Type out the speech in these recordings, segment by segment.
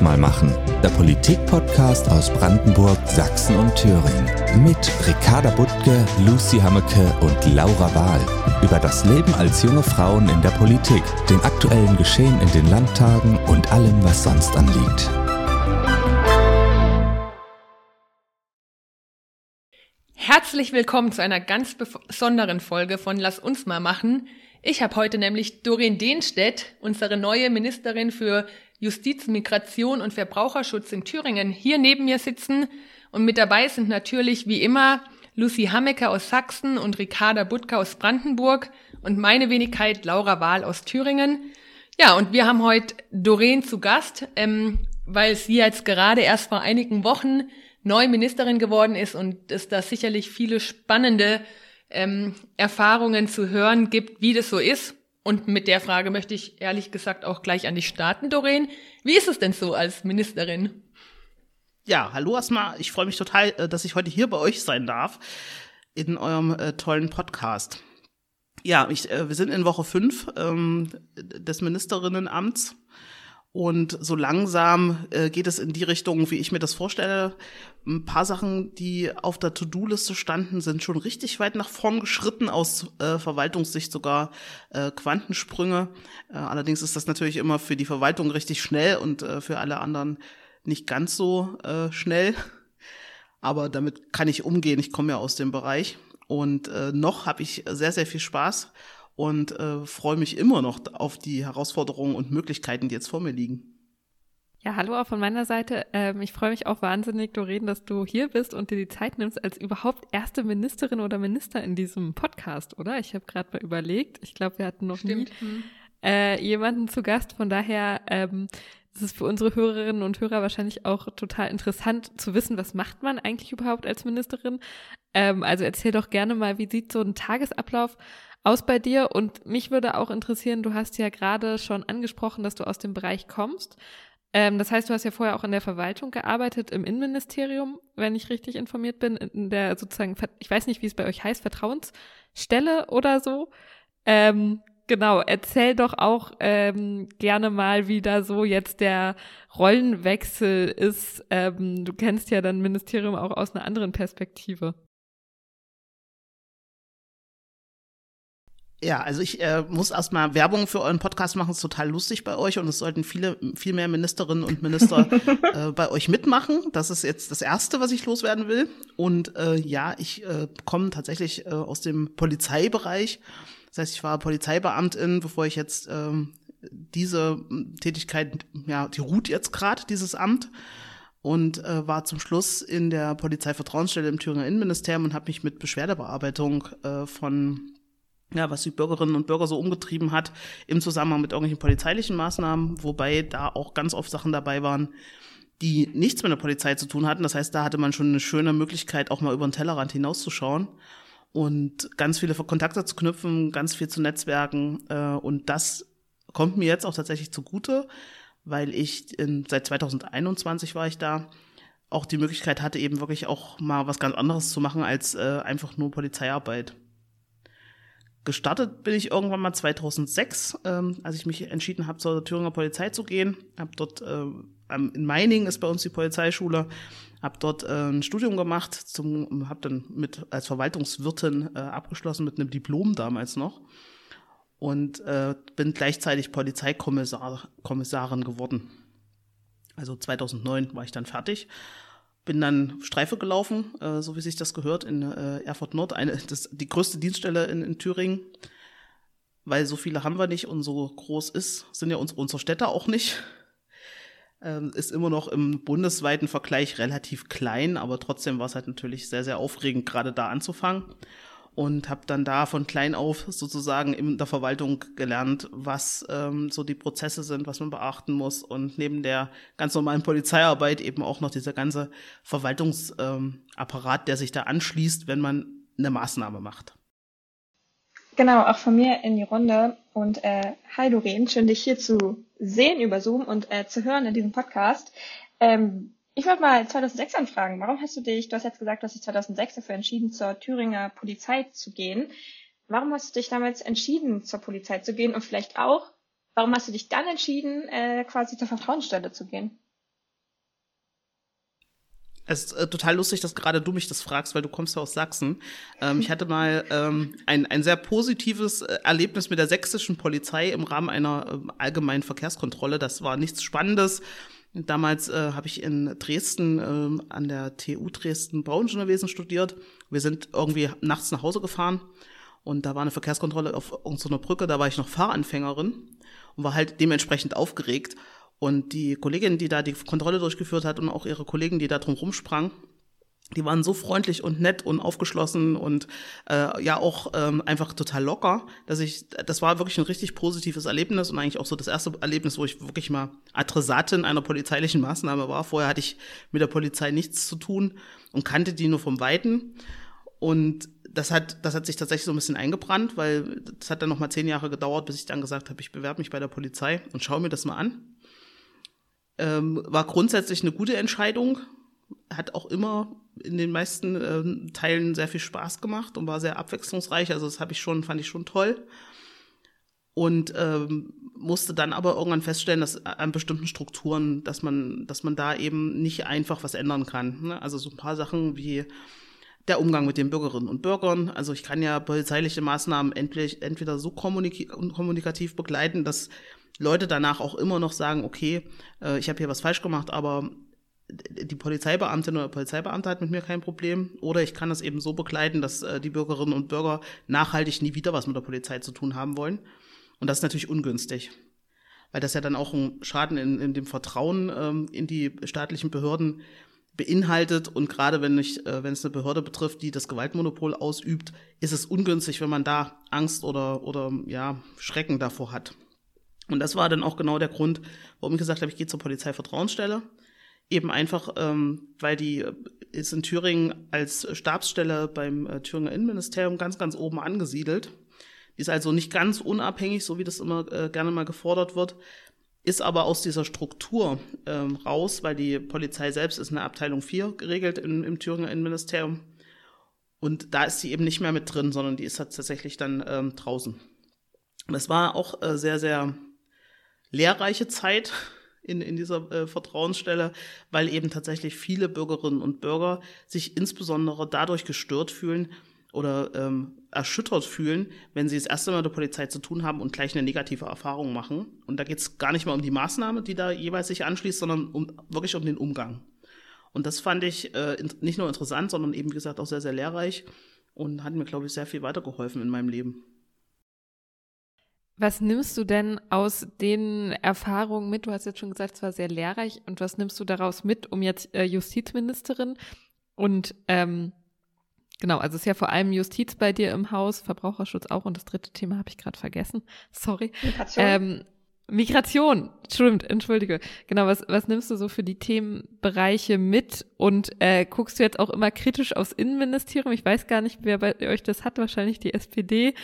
Mal machen. Der Politik-Podcast aus Brandenburg, Sachsen und Thüringen. Mit Ricarda Buttke, Lucy Hammeke und Laura Wahl. Über das Leben als junge Frauen in der Politik, den aktuellen Geschehen in den Landtagen und allem, was sonst anliegt. Herzlich willkommen zu einer ganz besonderen Folge von Lass uns mal machen. Ich habe heute nämlich Doreen Dehnstedt, unsere neue Ministerin für Justiz, Migration und Verbraucherschutz in Thüringen, hier neben mir sitzen. Und mit dabei sind natürlich wie immer Lucy Hammecke aus Sachsen und Ricarda Butka aus Brandenburg und meine Wenigkeit Laura Wahl aus Thüringen. Ja, und wir haben heute Doreen zu Gast, ähm, weil sie jetzt gerade erst vor einigen Wochen neu Ministerin geworden ist und es da sicherlich viele spannende ähm, Erfahrungen zu hören gibt, wie das so ist. Und mit der Frage möchte ich ehrlich gesagt auch gleich an dich starten, Doreen. Wie ist es denn so als Ministerin? Ja, hallo erstmal. Ich freue mich total, äh, dass ich heute hier bei euch sein darf in eurem äh, tollen Podcast. Ja, ich, äh, wir sind in Woche fünf ähm, des Ministerinnenamts und so langsam äh, geht es in die Richtung, wie ich mir das vorstelle. Ein paar Sachen, die auf der To-Do-Liste standen, sind schon richtig weit nach vorn geschritten, aus äh, Verwaltungssicht sogar äh, Quantensprünge. Äh, allerdings ist das natürlich immer für die Verwaltung richtig schnell und äh, für alle anderen nicht ganz so äh, schnell. Aber damit kann ich umgehen. Ich komme ja aus dem Bereich. Und äh, noch habe ich sehr, sehr viel Spaß und äh, freue mich immer noch auf die Herausforderungen und Möglichkeiten, die jetzt vor mir liegen. Ja, hallo auch von meiner Seite. Ähm, ich freue mich auch wahnsinnig, Doreen, dass du hier bist und dir die Zeit nimmst als überhaupt erste Ministerin oder Minister in diesem Podcast, oder? Ich habe gerade mal überlegt. Ich glaube, wir hatten noch Stimmt. nie äh, jemanden zu Gast. Von daher ähm, ist es für unsere Hörerinnen und Hörer wahrscheinlich auch total interessant zu wissen, was macht man eigentlich überhaupt als Ministerin. Ähm, also erzähl doch gerne mal, wie sieht so ein Tagesablauf aus bei dir? Und mich würde auch interessieren, du hast ja gerade schon angesprochen, dass du aus dem Bereich kommst. Ähm, das heißt, du hast ja vorher auch in der Verwaltung gearbeitet, im Innenministerium, wenn ich richtig informiert bin, in der sozusagen, ich weiß nicht, wie es bei euch heißt, Vertrauensstelle oder so. Ähm, genau, erzähl doch auch ähm, gerne mal, wie da so jetzt der Rollenwechsel ist. Ähm, du kennst ja dann Ministerium auch aus einer anderen Perspektive. Ja, also ich äh, muss erstmal Werbung für euren Podcast machen, ist total lustig bei euch und es sollten viele, viel mehr Ministerinnen und Minister äh, bei euch mitmachen. Das ist jetzt das Erste, was ich loswerden will. Und äh, ja, ich äh, komme tatsächlich äh, aus dem Polizeibereich. Das heißt, ich war Polizeibeamtin, bevor ich jetzt äh, diese Tätigkeit, ja, die ruht jetzt gerade, dieses Amt und äh, war zum Schluss in der Polizeivertrauensstelle im Thüringer Innenministerium und habe mich mit Beschwerdebearbeitung äh, von ja, was die Bürgerinnen und Bürger so umgetrieben hat im Zusammenhang mit irgendwelchen polizeilichen Maßnahmen, wobei da auch ganz oft Sachen dabei waren, die nichts mit der Polizei zu tun hatten. Das heißt, da hatte man schon eine schöne Möglichkeit, auch mal über den Tellerrand hinauszuschauen und ganz viele Kontakte zu knüpfen, ganz viel zu netzwerken. Äh, und das kommt mir jetzt auch tatsächlich zugute, weil ich in, seit 2021 war ich da, auch die Möglichkeit hatte, eben wirklich auch mal was ganz anderes zu machen als äh, einfach nur Polizeiarbeit. Gestartet bin ich irgendwann mal 2006, ähm, als ich mich entschieden habe, zur Thüringer Polizei zu gehen. Hab dort äh, in Meiningen ist bei uns die Polizeischule, habe dort äh, ein Studium gemacht, habe dann mit als Verwaltungswirtin äh, abgeschlossen mit einem Diplom damals noch und äh, bin gleichzeitig Polizeikommissarin geworden. Also 2009 war ich dann fertig bin dann Streife gelaufen, äh, so wie sich das gehört, in äh, Erfurt Nord, eine, das, die größte Dienststelle in, in Thüringen, weil so viele haben wir nicht und so groß ist, sind ja uns, unsere Städte auch nicht. Ähm, ist immer noch im bundesweiten Vergleich relativ klein, aber trotzdem war es halt natürlich sehr, sehr aufregend, gerade da anzufangen und habe dann da von klein auf sozusagen in der Verwaltung gelernt, was ähm, so die Prozesse sind, was man beachten muss und neben der ganz normalen Polizeiarbeit eben auch noch dieser ganze Verwaltungsapparat, ähm, der sich da anschließt, wenn man eine Maßnahme macht. Genau, auch von mir in die Runde und äh, hi Doreen, schön dich hier zu sehen über Zoom und äh, zu hören in diesem Podcast. Ähm, ich wollte mal 2006 anfragen. Warum hast du dich, du hast jetzt gesagt, du hast dich 2006 dafür entschieden, zur Thüringer Polizei zu gehen. Warum hast du dich damals entschieden, zur Polizei zu gehen? Und vielleicht auch, warum hast du dich dann entschieden, äh, quasi zur Vertrauensstelle zu gehen? Es ist äh, total lustig, dass gerade du mich das fragst, weil du kommst ja aus Sachsen. Ähm, ich hatte mal ähm, ein, ein sehr positives äh, Erlebnis mit der sächsischen Polizei im Rahmen einer äh, allgemeinen Verkehrskontrolle. Das war nichts Spannendes. Damals äh, habe ich in Dresden äh, an der TU Dresden Bauingenieurwesen studiert. Wir sind irgendwie nachts nach Hause gefahren und da war eine Verkehrskontrolle auf irgendeiner Brücke. Da war ich noch Fahranfängerin und war halt dementsprechend aufgeregt. Und die Kollegin, die da die Kontrolle durchgeführt hat und auch ihre Kollegen, die da drum rumsprangen, die waren so freundlich und nett und aufgeschlossen und äh, ja auch ähm, einfach total locker, dass ich, das war wirklich ein richtig positives Erlebnis und eigentlich auch so das erste Erlebnis, wo ich wirklich mal Adressatin einer polizeilichen Maßnahme war. Vorher hatte ich mit der Polizei nichts zu tun und kannte die nur vom Weiten. Und das hat, das hat sich tatsächlich so ein bisschen eingebrannt, weil das hat dann noch mal zehn Jahre gedauert, bis ich dann gesagt habe, ich bewerbe mich bei der Polizei und schaue mir das mal an. Ähm, war grundsätzlich eine gute Entscheidung, hat auch immer in den meisten äh, Teilen sehr viel Spaß gemacht und war sehr abwechslungsreich. Also das habe ich schon, fand ich schon toll. Und ähm, musste dann aber irgendwann feststellen, dass an bestimmten Strukturen, dass man, dass man da eben nicht einfach was ändern kann. Ne? Also so ein paar Sachen wie der Umgang mit den Bürgerinnen und Bürgern. Also ich kann ja polizeiliche Maßnahmen entweder, entweder so kommunik kommunikativ begleiten, dass Leute danach auch immer noch sagen, okay, äh, ich habe hier was falsch gemacht, aber die Polizeibeamtin oder Polizeibeamte hat mit mir kein Problem. Oder ich kann das eben so begleiten, dass äh, die Bürgerinnen und Bürger nachhaltig nie wieder was mit der Polizei zu tun haben wollen. Und das ist natürlich ungünstig. Weil das ja dann auch einen Schaden in, in dem Vertrauen ähm, in die staatlichen Behörden beinhaltet. Und gerade wenn, ich, äh, wenn es eine Behörde betrifft, die das Gewaltmonopol ausübt, ist es ungünstig, wenn man da Angst oder, oder ja, Schrecken davor hat. Und das war dann auch genau der Grund, warum ich gesagt habe, ich gehe zur Polizeivertrauensstelle. Eben einfach, ähm, weil die äh, ist in Thüringen als Stabsstelle beim äh, Thüringer Innenministerium ganz, ganz oben angesiedelt. Die ist also nicht ganz unabhängig, so wie das immer äh, gerne mal gefordert wird, ist aber aus dieser Struktur ähm, raus, weil die Polizei selbst ist eine Abteilung 4 geregelt im, im Thüringer Innenministerium. Und da ist sie eben nicht mehr mit drin, sondern die ist tatsächlich dann ähm, draußen. Es war auch äh, sehr, sehr lehrreiche Zeit in, in dieser äh, Vertrauensstelle, weil eben tatsächlich viele Bürgerinnen und Bürger sich insbesondere dadurch gestört fühlen oder ähm, erschüttert fühlen, wenn sie das erste Mal mit der Polizei zu tun haben und gleich eine negative Erfahrung machen. Und da geht es gar nicht mal um die Maßnahme, die da jeweils sich anschließt, sondern um, wirklich um den Umgang. Und das fand ich äh, nicht nur interessant, sondern eben, wie gesagt, auch sehr, sehr lehrreich und hat mir, glaube ich, sehr viel weitergeholfen in meinem Leben. Was nimmst du denn aus den Erfahrungen mit? Du hast jetzt schon gesagt, es war sehr lehrreich. Und was nimmst du daraus mit, um jetzt äh, Justizministerin und ähm, genau, also es ist ja vor allem Justiz bei dir im Haus, Verbraucherschutz auch und das dritte Thema habe ich gerade vergessen. Sorry. Ähm, Migration, stimmt, entschuldige. Genau, was, was nimmst du so für die Themenbereiche mit und äh, guckst du jetzt auch immer kritisch aufs Innenministerium? Ich weiß gar nicht, wer bei euch das hat, wahrscheinlich die SPD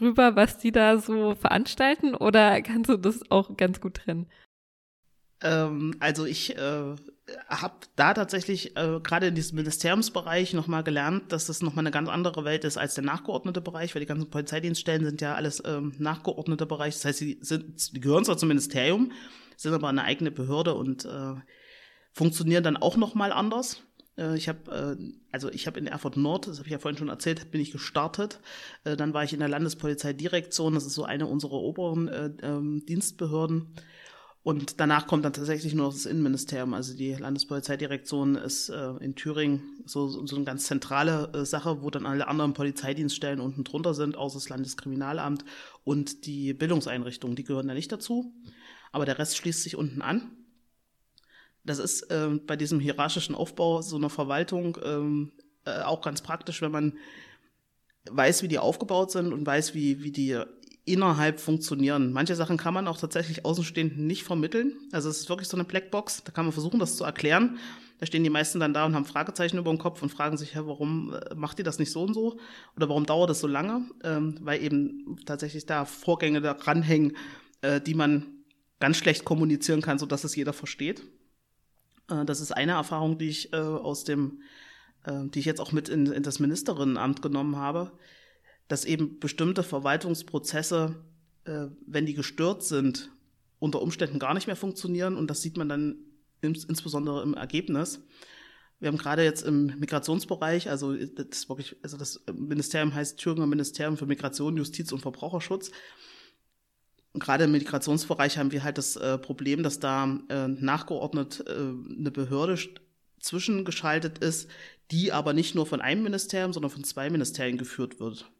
rüber, was die da so veranstalten oder kannst du das auch ganz gut trennen? Ähm, also ich äh, habe da tatsächlich äh, gerade in diesem Ministeriumsbereich nochmal gelernt, dass das nochmal eine ganz andere Welt ist als der nachgeordnete Bereich, weil die ganzen Polizeidienststellen sind ja alles ähm, nachgeordnete Bereich. Das heißt, sie, sind, die gehören zwar zum Ministerium, sind aber eine eigene Behörde und äh, funktionieren dann auch nochmal anders. Äh, ich habe, äh, also ich habe in Erfurt Nord, das habe ich ja vorhin schon erzählt, bin ich gestartet. Äh, dann war ich in der Landespolizeidirektion, das ist so eine unserer oberen äh, ähm, Dienstbehörden. Und danach kommt dann tatsächlich nur noch das Innenministerium. Also die Landespolizeidirektion ist äh, in Thüringen so, so eine ganz zentrale äh, Sache, wo dann alle anderen Polizeidienststellen unten drunter sind, außer das Landeskriminalamt und die Bildungseinrichtungen, die gehören da nicht dazu. Aber der Rest schließt sich unten an. Das ist äh, bei diesem hierarchischen Aufbau so einer Verwaltung ähm, äh, auch ganz praktisch, wenn man weiß, wie die aufgebaut sind und weiß, wie, wie die innerhalb funktionieren. Manche Sachen kann man auch tatsächlich Außenstehenden nicht vermitteln. Also es ist wirklich so eine Blackbox. Da kann man versuchen, das zu erklären. Da stehen die meisten dann da und haben Fragezeichen über dem Kopf und fragen sich, ja, warum äh, macht ihr das nicht so und so? Oder warum dauert das so lange? Ähm, weil eben tatsächlich da Vorgänge da ranhängen, äh, die man ganz schlecht kommunizieren kann, sodass es jeder versteht. Äh, das ist eine Erfahrung, die ich äh, aus dem, äh, die ich jetzt auch mit in, in das Ministerinnenamt genommen habe dass eben bestimmte Verwaltungsprozesse äh, wenn die gestört sind, unter Umständen gar nicht mehr funktionieren. Und das sieht man dann ins, insbesondere im Ergebnis. Wir haben gerade jetzt im Migrationsbereich, also das wirklich, also das Ministerium heißt Thüringer Ministerium für Migration, Justiz und Verbraucherschutz. Und gerade im Migrationsbereich haben wir halt das äh, Problem, dass da äh, nachgeordnet äh, eine Behörde zwischengeschaltet ist, die aber nicht nur von einem Ministerium, sondern von zwei Ministerien geführt wird.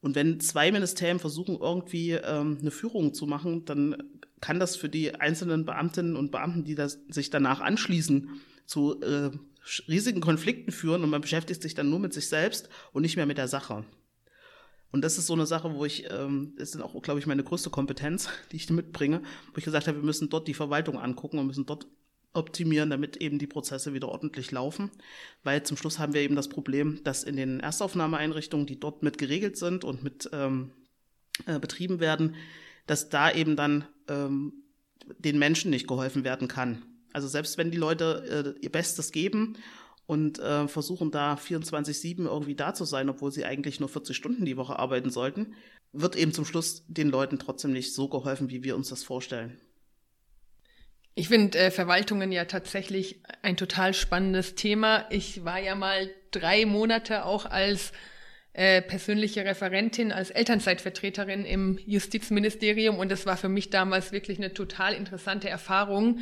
Und wenn zwei Ministerien versuchen, irgendwie ähm, eine Führung zu machen, dann kann das für die einzelnen Beamtinnen und Beamten, die das, sich danach anschließen, zu äh, riesigen Konflikten führen und man beschäftigt sich dann nur mit sich selbst und nicht mehr mit der Sache. Und das ist so eine Sache, wo ich, ähm, das ist auch, glaube ich, meine größte Kompetenz, die ich mitbringe, wo ich gesagt habe, wir müssen dort die Verwaltung angucken und müssen dort optimieren, damit eben die Prozesse wieder ordentlich laufen. Weil zum Schluss haben wir eben das Problem, dass in den Erstaufnahmeeinrichtungen, die dort mit geregelt sind und mit ähm, äh, betrieben werden, dass da eben dann ähm, den Menschen nicht geholfen werden kann. Also selbst wenn die Leute äh, ihr Bestes geben und äh, versuchen da 24-7 irgendwie da zu sein, obwohl sie eigentlich nur 40 Stunden die Woche arbeiten sollten, wird eben zum Schluss den Leuten trotzdem nicht so geholfen, wie wir uns das vorstellen. Ich finde äh, Verwaltungen ja tatsächlich ein total spannendes Thema. Ich war ja mal drei Monate auch als äh, persönliche Referentin, als Elternzeitvertreterin im Justizministerium und das war für mich damals wirklich eine total interessante Erfahrung,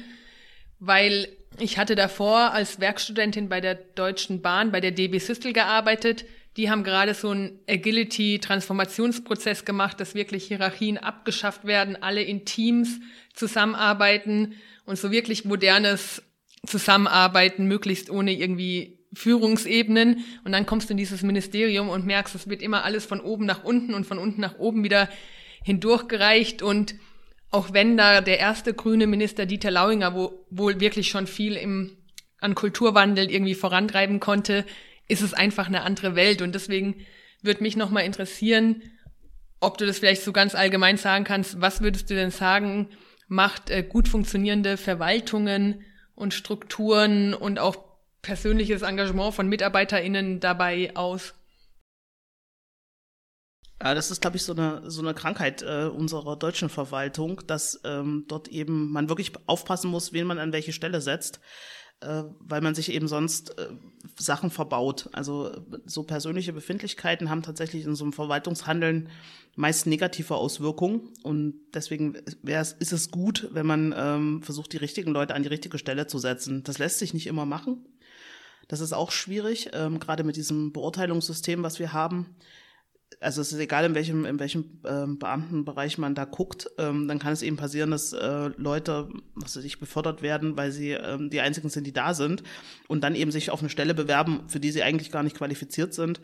weil ich hatte davor als Werkstudentin bei der Deutschen Bahn, bei der DB Systel gearbeitet. Die haben gerade so einen Agility-Transformationsprozess gemacht, dass wirklich Hierarchien abgeschafft werden, alle in Teams zusammenarbeiten und so wirklich modernes Zusammenarbeiten, möglichst ohne irgendwie Führungsebenen. Und dann kommst du in dieses Ministerium und merkst, es wird immer alles von oben nach unten und von unten nach oben wieder hindurchgereicht und auch wenn da der erste grüne Minister Dieter Lauinger wo, wohl wirklich schon viel im, an Kulturwandel irgendwie vorantreiben konnte, ist es einfach eine andere Welt. Und deswegen würde mich nochmal interessieren, ob du das vielleicht so ganz allgemein sagen kannst. Was würdest du denn sagen, macht äh, gut funktionierende Verwaltungen und Strukturen und auch persönliches Engagement von MitarbeiterInnen dabei aus? Ja, das ist, glaube ich, so eine, so eine Krankheit äh, unserer deutschen Verwaltung, dass ähm, dort eben man wirklich aufpassen muss, wen man an welche Stelle setzt, äh, weil man sich eben sonst äh, Sachen verbaut. Also so persönliche Befindlichkeiten haben tatsächlich in so einem Verwaltungshandeln meist negative Auswirkungen und deswegen ist es gut, wenn man ähm, versucht, die richtigen Leute an die richtige Stelle zu setzen. Das lässt sich nicht immer machen. Das ist auch schwierig, ähm, gerade mit diesem Beurteilungssystem, was wir haben also es ist egal, in welchem, in welchem ähm, Beamtenbereich man da guckt, ähm, dann kann es eben passieren, dass äh, Leute, was weiß ich, befördert werden, weil sie ähm, die einzigen sind, die da sind und dann eben sich auf eine Stelle bewerben, für die sie eigentlich gar nicht qualifiziert sind.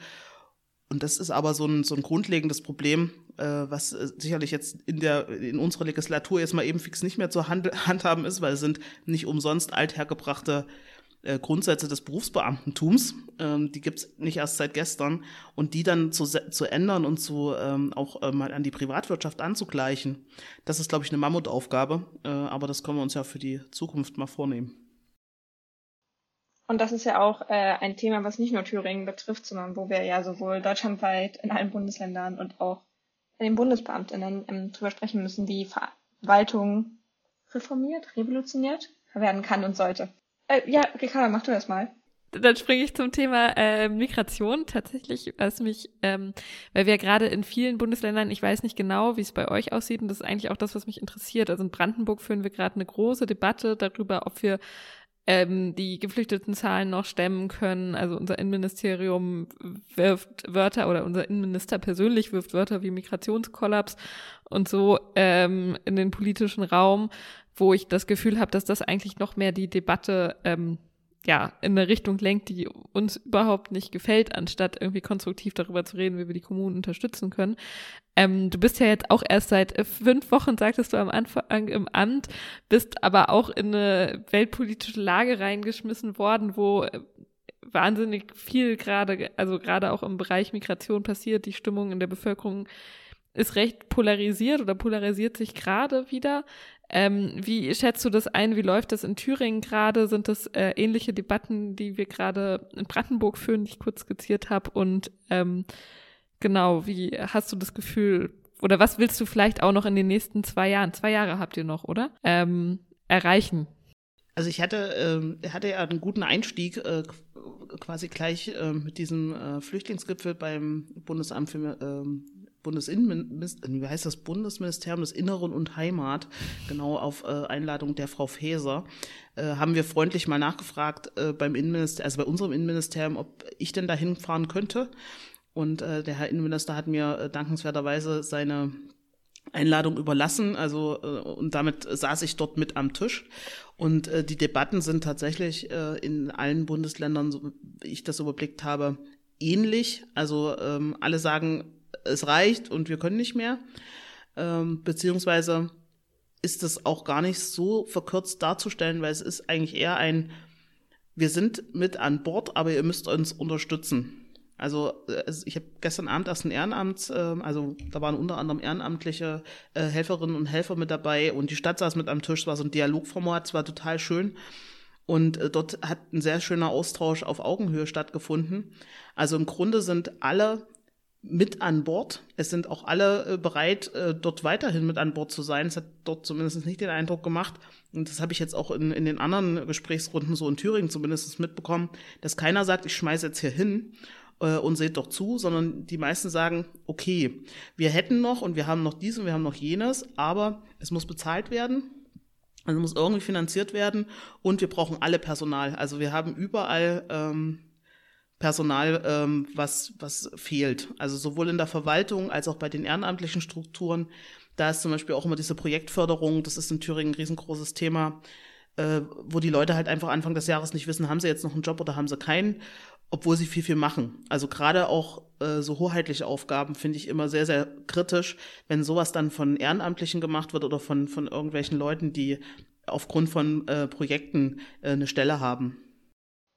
Und das ist aber so ein, so ein grundlegendes Problem, äh, was äh, sicherlich jetzt in der in unserer Legislatur jetzt mal eben fix nicht mehr zu hand, handhaben ist, weil es sind nicht umsonst althergebrachte äh, Grundsätze des Berufsbeamtentums, ähm, die gibt's nicht erst seit gestern, und die dann zu, zu ändern und zu ähm, auch äh, mal an die Privatwirtschaft anzugleichen, das ist, glaube ich, eine Mammutaufgabe, äh, aber das können wir uns ja für die Zukunft mal vornehmen. Und das ist ja auch äh, ein Thema, was nicht nur Thüringen betrifft, sondern wo wir ja sowohl deutschlandweit in allen Bundesländern und auch in den Bundesbeamtinnen ähm, drüber sprechen müssen, wie Verwaltung reformiert, revolutioniert werden kann und sollte. Äh, ja, Ricarda, mach du das mal. Dann springe ich zum Thema äh, Migration tatsächlich, was mich, ähm, weil wir gerade in vielen Bundesländern, ich weiß nicht genau, wie es bei euch aussieht, und das ist eigentlich auch das, was mich interessiert. Also in Brandenburg führen wir gerade eine große Debatte darüber, ob wir ähm, die Geflüchtetenzahlen noch stemmen können. Also unser Innenministerium wirft Wörter oder unser Innenminister persönlich wirft Wörter wie Migrationskollaps und so ähm, in den politischen Raum wo ich das Gefühl habe, dass das eigentlich noch mehr die Debatte ähm, ja in eine Richtung lenkt, die uns überhaupt nicht gefällt, anstatt irgendwie konstruktiv darüber zu reden, wie wir die Kommunen unterstützen können. Ähm, du bist ja jetzt auch erst seit fünf Wochen, sagtest du am Anfang im Amt, bist aber auch in eine weltpolitische Lage reingeschmissen worden, wo äh, wahnsinnig viel gerade, also gerade auch im Bereich Migration passiert, die Stimmung in der Bevölkerung ist recht polarisiert oder polarisiert sich gerade wieder. Ähm, wie schätzt du das ein? Wie läuft das in Thüringen gerade? Sind das äh, ähnliche Debatten, die wir gerade in Brandenburg führen, die ich kurz skizziert habe? Und ähm, genau, wie hast du das Gefühl, oder was willst du vielleicht auch noch in den nächsten zwei Jahren, zwei Jahre habt ihr noch, oder? Ähm, erreichen? Also ich hatte, äh, hatte ja einen guten Einstieg äh, quasi gleich äh, mit diesem äh, Flüchtlingsgipfel beim Bundesamt für äh, Bundesinnenministerium, wie heißt das Bundesministerium des Inneren und Heimat, genau auf äh, Einladung der Frau Faeser, äh, haben wir freundlich mal nachgefragt äh, beim Innenministerium, also bei unserem Innenministerium, ob ich denn da hinfahren könnte. Und äh, der Herr Innenminister hat mir äh, dankenswerterweise seine Einladung überlassen, also äh, und damit saß ich dort mit am Tisch. Und die Debatten sind tatsächlich in allen Bundesländern, so wie ich das überblickt habe, ähnlich. Also ähm, alle sagen, es reicht und wir können nicht mehr. Ähm, beziehungsweise ist es auch gar nicht so verkürzt darzustellen, weil es ist eigentlich eher ein, wir sind mit an Bord, aber ihr müsst uns unterstützen. Also äh, ich habe gestern Abend erst ein Ehrenamt, ähm, also da waren unter anderem ehrenamtliche äh, Helferinnen und Helfer mit dabei und die Stadt saß mit am Tisch, es war so ein Dialogformat, es war total schön. Und äh, dort hat ein sehr schöner Austausch auf Augenhöhe stattgefunden. Also im Grunde sind alle mit an Bord. Es sind auch alle bereit, dort weiterhin mit an Bord zu sein. Es hat dort zumindest nicht den Eindruck gemacht. Und das habe ich jetzt auch in, in den anderen Gesprächsrunden so in Thüringen zumindest mitbekommen, dass keiner sagt, ich schmeiße jetzt hier hin äh, und seht doch zu, sondern die meisten sagen, okay, wir hätten noch und wir haben noch dies und wir haben noch jenes, aber es muss bezahlt werden. Also muss irgendwie finanziert werden und wir brauchen alle Personal. Also wir haben überall ähm, Personal, ähm, was, was fehlt. Also sowohl in der Verwaltung als auch bei den ehrenamtlichen Strukturen. Da ist zum Beispiel auch immer diese Projektförderung, das ist in Thüringen ein riesengroßes Thema, äh, wo die Leute halt einfach Anfang des Jahres nicht wissen, haben sie jetzt noch einen Job oder haben sie keinen obwohl sie viel, viel machen. Also gerade auch äh, so hoheitliche Aufgaben finde ich immer sehr, sehr kritisch, wenn sowas dann von Ehrenamtlichen gemacht wird oder von, von irgendwelchen Leuten, die aufgrund von äh, Projekten äh, eine Stelle haben.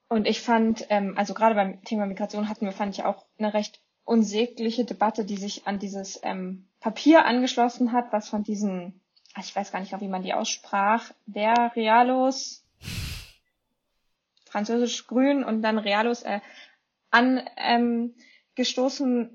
Und ich fand, ähm, also gerade beim Thema Migration hatten wir, fand ich auch eine recht unsägliche Debatte, die sich an dieses ähm, Papier angeschlossen hat, was von diesen, ich weiß gar nicht, wie man die aussprach, der Realos, französisch-grün und dann Realos äh, angestoßen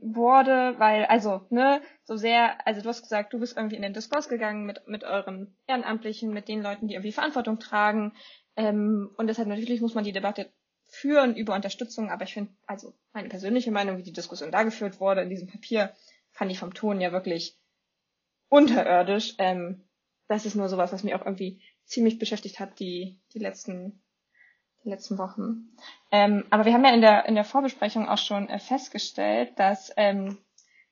ähm, wurde, weil, also, ne, so sehr, also du hast gesagt, du bist irgendwie in den Diskurs gegangen mit, mit euren Ehrenamtlichen, mit den Leuten, die irgendwie Verantwortung tragen. Ähm, und deshalb natürlich muss man die Debatte führen über Unterstützung, aber ich finde, also meine persönliche Meinung, wie die Diskussion da geführt wurde in diesem Papier, fand ich vom Ton ja wirklich unterirdisch. Ähm, das ist nur sowas, was mich auch irgendwie ziemlich beschäftigt hat, die, die letzten die letzten Wochen. Ähm, aber wir haben ja in der, in der Vorbesprechung auch schon äh, festgestellt, dass ähm,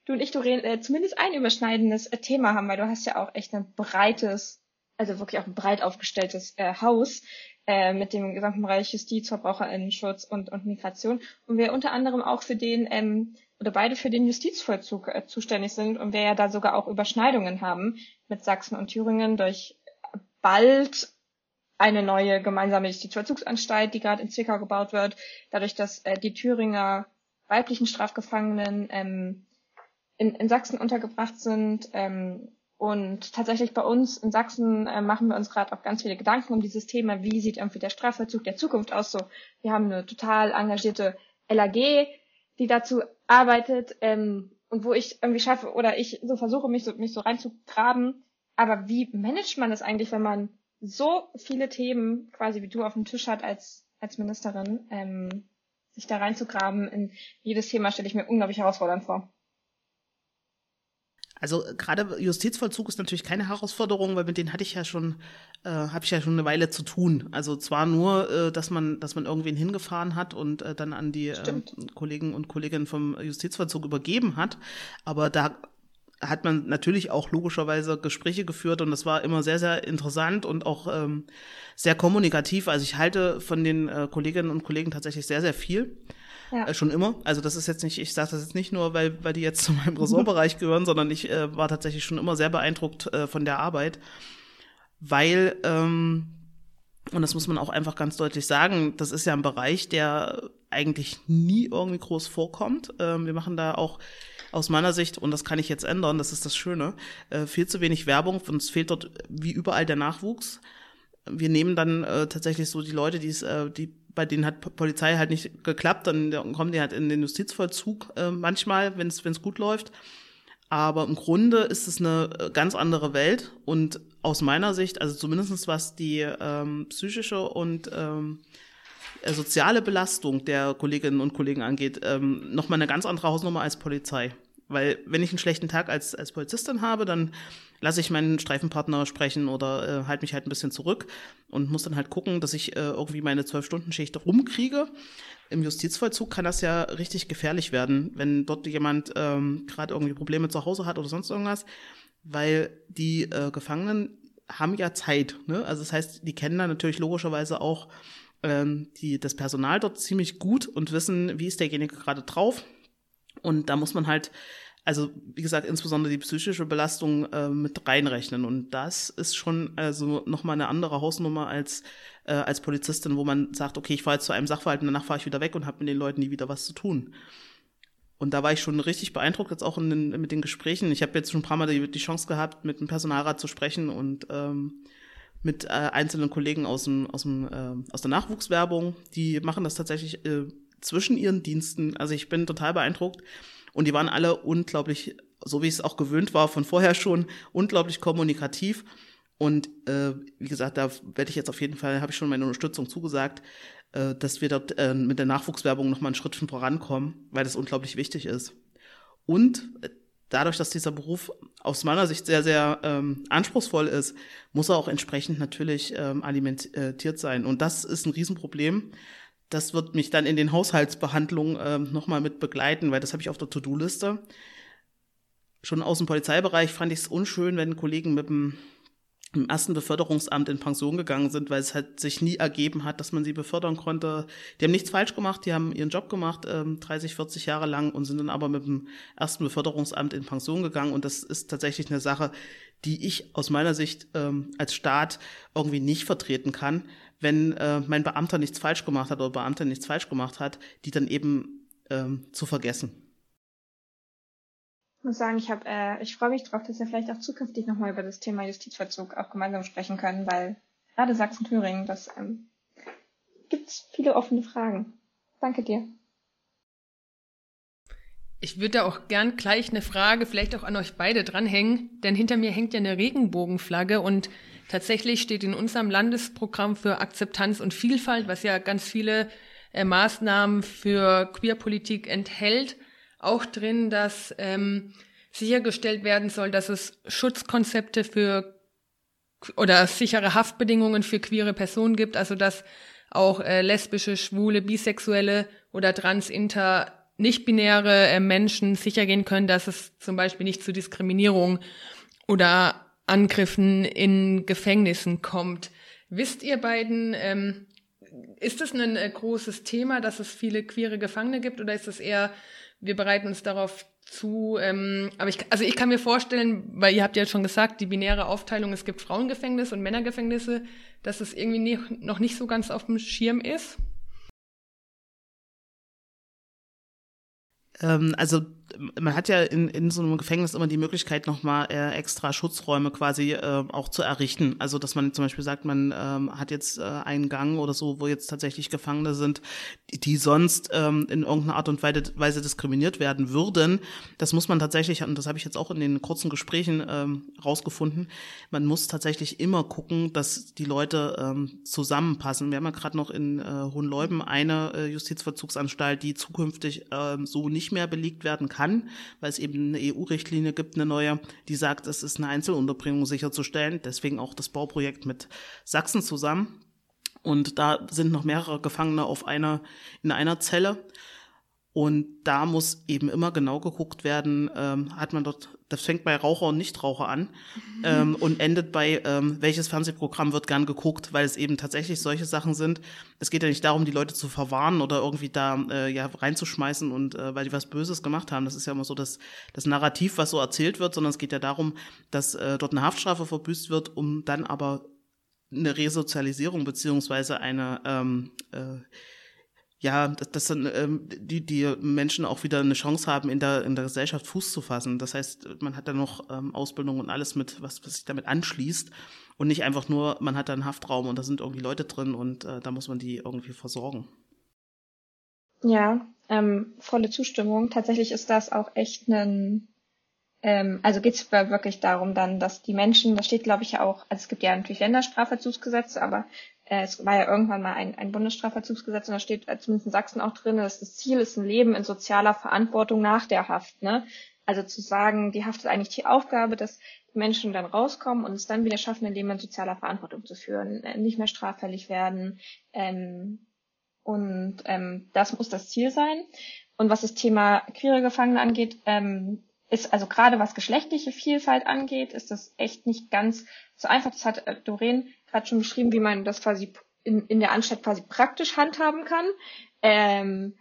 du und ich, Doreen, äh, zumindest ein überschneidendes äh, Thema haben, weil du hast ja auch echt ein breites, also wirklich auch ein breit aufgestelltes äh, Haus äh, mit dem gesamten Bereich Justiz, Verbraucherinnenschutz und, und Migration. Und wir unter anderem auch für den, ähm, oder beide für den Justizvollzug äh, zuständig sind und wir ja da sogar auch Überschneidungen haben mit Sachsen und Thüringen durch bald eine neue gemeinsame Justizvollzugsanstalt, die gerade in Zwickau gebaut wird, dadurch, dass äh, die Thüringer weiblichen Strafgefangenen ähm, in, in Sachsen untergebracht sind. Ähm, und tatsächlich bei uns in Sachsen äh, machen wir uns gerade auch ganz viele Gedanken um dieses Thema, wie sieht irgendwie der Strafvollzug der Zukunft aus. So, wir haben eine total engagierte LAG, die dazu arbeitet ähm, und wo ich irgendwie schaffe oder ich so versuche, mich so, mich so reinzugraben. Aber wie managt man das eigentlich, wenn man so viele Themen quasi wie du auf dem Tisch hat als, als Ministerin, ähm, sich da reinzugraben in jedes Thema stelle ich mir unglaublich herausfordernd vor. Also gerade Justizvollzug ist natürlich keine Herausforderung, weil mit denen hatte ich ja schon, äh, habe ich ja schon eine Weile zu tun. Also zwar nur, äh, dass man, dass man irgendwen hingefahren hat und äh, dann an die äh, Kollegen und Kolleginnen vom Justizvollzug übergeben hat, aber da hat man natürlich auch logischerweise Gespräche geführt und das war immer sehr, sehr interessant und auch ähm, sehr kommunikativ. Also ich halte von den äh, Kolleginnen und Kollegen tatsächlich sehr, sehr viel. Ja. Äh, schon immer. Also das ist jetzt nicht, ich sage das jetzt nicht nur, weil, weil die jetzt zu meinem Ressortbereich gehören, sondern ich äh, war tatsächlich schon immer sehr beeindruckt äh, von der Arbeit, weil, ähm, und das muss man auch einfach ganz deutlich sagen, das ist ja ein Bereich, der eigentlich nie irgendwie groß vorkommt. Ähm, wir machen da auch aus meiner Sicht, und das kann ich jetzt ändern, das ist das Schöne, äh, viel zu wenig Werbung. Uns fehlt dort wie überall der Nachwuchs. Wir nehmen dann äh, tatsächlich so die Leute, die äh, die bei denen hat Polizei halt nicht geklappt, dann, kommen die halt in den Justizvollzug äh, manchmal, wenn es gut läuft. Aber im Grunde ist es eine äh, ganz andere Welt und aus meiner Sicht, also zumindest was die ähm, psychische und ähm, äh, soziale Belastung der Kolleginnen und Kollegen angeht, ähm, nochmal eine ganz andere Hausnummer als Polizei. Weil wenn ich einen schlechten Tag als, als Polizistin habe, dann lasse ich meinen Streifenpartner sprechen oder äh, halte mich halt ein bisschen zurück und muss dann halt gucken, dass ich äh, irgendwie meine Zwölf-Stunden-Schicht rumkriege. Im Justizvollzug kann das ja richtig gefährlich werden, wenn dort jemand ähm, gerade irgendwie Probleme zu Hause hat oder sonst irgendwas, weil die äh, Gefangenen haben ja Zeit. Ne? Also das heißt, die kennen dann natürlich logischerweise auch ähm, die, das Personal dort ziemlich gut und wissen, wie ist derjenige gerade drauf. Und da muss man halt also wie gesagt, insbesondere die psychische Belastung äh, mit reinrechnen. Und das ist schon also nochmal eine andere Hausnummer als, äh, als Polizistin, wo man sagt, okay, ich fahre jetzt zu einem Sachverhalt und danach fahre ich wieder weg und habe mit den Leuten nie wieder was zu tun. Und da war ich schon richtig beeindruckt, jetzt auch den, mit den Gesprächen. Ich habe jetzt schon ein paar Mal die, die, Chance gehabt, mit dem Personalrat zu sprechen und ähm, mit äh, einzelnen Kollegen aus, dem, aus, dem, äh, aus der Nachwuchswerbung. Die machen das tatsächlich äh, zwischen ihren Diensten. Also ich bin total beeindruckt und die waren alle unglaublich, so wie ich es auch gewöhnt war von vorher schon, unglaublich kommunikativ. Und äh, wie gesagt, da werde ich jetzt auf jeden Fall, habe ich schon meine Unterstützung zugesagt, äh, dass wir dort äh, mit der Nachwuchswerbung nochmal einen Schritt vorankommen, weil das unglaublich wichtig ist. Und äh, dadurch, dass dieser Beruf aus meiner Sicht sehr, sehr ähm, anspruchsvoll ist, muss er auch entsprechend natürlich ähm, alimentiert sein. Und das ist ein Riesenproblem das wird mich dann in den Haushaltsbehandlungen äh, nochmal mit begleiten, weil das habe ich auf der To-Do-Liste. Schon aus dem Polizeibereich fand ich es unschön, wenn Kollegen mit dem im ersten Beförderungsamt in Pension gegangen sind, weil es halt sich nie ergeben hat, dass man sie befördern konnte. Die haben nichts falsch gemacht, die haben ihren Job gemacht, ähm, 30, 40 Jahre lang und sind dann aber mit dem ersten Beförderungsamt in Pension gegangen. Und das ist tatsächlich eine Sache, die ich aus meiner Sicht ähm, als Staat irgendwie nicht vertreten kann, wenn äh, mein Beamter nichts falsch gemacht hat oder Beamter nichts falsch gemacht hat, die dann eben ähm, zu vergessen. Ich muss sagen, ich habe, äh, ich freue mich drauf, dass wir vielleicht auch zukünftig nochmal über das Thema Justizvollzug auch gemeinsam sprechen können, weil gerade Sachsen-Thüringen, das ähm, gibt viele offene Fragen. Danke dir. Ich würde da auch gern gleich eine Frage vielleicht auch an euch beide dranhängen, denn hinter mir hängt ja eine Regenbogenflagge und tatsächlich steht in unserem Landesprogramm für Akzeptanz und Vielfalt, was ja ganz viele äh, Maßnahmen für Queerpolitik enthält, auch drin, dass ähm, sichergestellt werden soll, dass es Schutzkonzepte für oder sichere Haftbedingungen für queere Personen gibt, also dass auch äh, lesbische, schwule, bisexuelle oder trans, inter nicht-binäre äh, Menschen sicher gehen können, dass es zum Beispiel nicht zu Diskriminierung oder Angriffen in Gefängnissen kommt. Wisst ihr beiden, ähm, ist das ein äh, großes Thema, dass es viele queere Gefangene gibt oder ist es eher, wir bereiten uns darauf zu, ähm, aber ich, also ich kann mir vorstellen, weil ihr habt ja schon gesagt, die binäre Aufteilung, es gibt Frauengefängnisse und Männergefängnisse, dass es irgendwie nie, noch nicht so ganz auf dem Schirm ist. Ähm, also man hat ja in, in so einem Gefängnis immer die Möglichkeit, nochmal äh, extra Schutzräume quasi äh, auch zu errichten. Also dass man zum Beispiel sagt, man ähm, hat jetzt äh, einen Gang oder so, wo jetzt tatsächlich Gefangene sind, die, die sonst ähm, in irgendeiner Art und Weise diskriminiert werden würden. Das muss man tatsächlich, und das habe ich jetzt auch in den kurzen Gesprächen ähm, rausgefunden, man muss tatsächlich immer gucken, dass die Leute ähm, zusammenpassen. Wir haben ja gerade noch in äh, Hohenleuben eine äh, Justizvollzugsanstalt, die zukünftig äh, so nicht mehr belegt werden kann kann, weil es eben eine EU-Richtlinie gibt, eine neue, die sagt, es ist eine Einzelunterbringung sicherzustellen. Deswegen auch das Bauprojekt mit Sachsen zusammen. Und da sind noch mehrere Gefangene auf einer, in einer Zelle. Und da muss eben immer genau geguckt werden, ähm, hat man dort, das fängt bei Raucher und Nichtraucher an mhm. ähm, und endet bei, ähm, welches Fernsehprogramm wird gern geguckt, weil es eben tatsächlich solche Sachen sind. Es geht ja nicht darum, die Leute zu verwarnen oder irgendwie da äh, ja reinzuschmeißen und äh, weil die was Böses gemacht haben. Das ist ja immer so das, das Narrativ, was so erzählt wird, sondern es geht ja darum, dass äh, dort eine Haftstrafe verbüßt wird, um dann aber eine Resozialisierung beziehungsweise eine ähm, äh, ja, dass, dass dann ähm, die, die Menschen auch wieder eine Chance haben, in der, in der Gesellschaft Fuß zu fassen. Das heißt, man hat dann noch ähm, Ausbildung und alles mit, was, was sich damit anschließt. Und nicht einfach nur, man hat da einen Haftraum und da sind irgendwie Leute drin und äh, da muss man die irgendwie versorgen. Ja, ähm, volle Zustimmung. Tatsächlich ist das auch echt ein, ähm, also geht es wirklich darum dann, dass die Menschen, das steht glaube ich ja auch, also es gibt ja natürlich Länderstrafverzugsgesetze, aber es war ja irgendwann mal ein, ein Bundesstrafverzugsgesetz und da steht äh, zumindest in Sachsen auch drin, dass das Ziel ist ein Leben in sozialer Verantwortung nach der Haft. Ne? Also zu sagen, die Haft ist eigentlich die Aufgabe, dass Menschen dann rauskommen und es dann wieder schaffen, ein Leben in sozialer Verantwortung zu führen, äh, nicht mehr straffällig werden. Ähm, und ähm, das muss das Ziel sein. Und was das Thema queere Gefangene angeht, ähm, ist also gerade was geschlechtliche Vielfalt angeht, ist das echt nicht ganz so einfach. Das hat äh, Doreen gerade schon beschrieben, wie man das quasi in, in der Anstalt quasi praktisch handhaben kann. Ähm,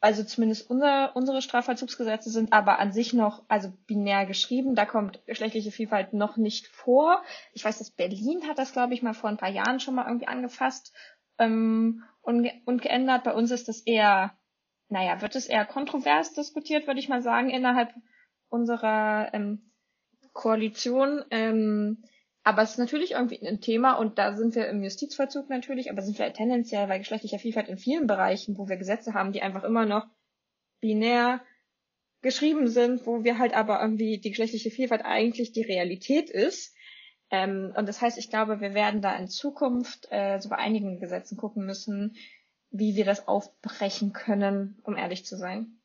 also zumindest unser, unsere Strafvollzugsgesetze sind aber an sich noch also binär geschrieben. Da kommt geschlechtliche Vielfalt noch nicht vor. Ich weiß, dass Berlin hat das, glaube ich, mal vor ein paar Jahren schon mal irgendwie angefasst ähm, und, und geändert. Bei uns ist das eher, naja, wird es eher kontrovers diskutiert, würde ich mal sagen, innerhalb unserer ähm, Koalition. Ähm, aber es ist natürlich irgendwie ein Thema und da sind wir im Justizvollzug natürlich, aber sind wir tendenziell bei geschlechtlicher Vielfalt in vielen Bereichen, wo wir Gesetze haben, die einfach immer noch binär geschrieben sind, wo wir halt aber irgendwie die geschlechtliche Vielfalt eigentlich die Realität ist. Ähm, und das heißt, ich glaube, wir werden da in Zukunft äh, so bei einigen Gesetzen gucken müssen, wie wir das aufbrechen können, um ehrlich zu sein.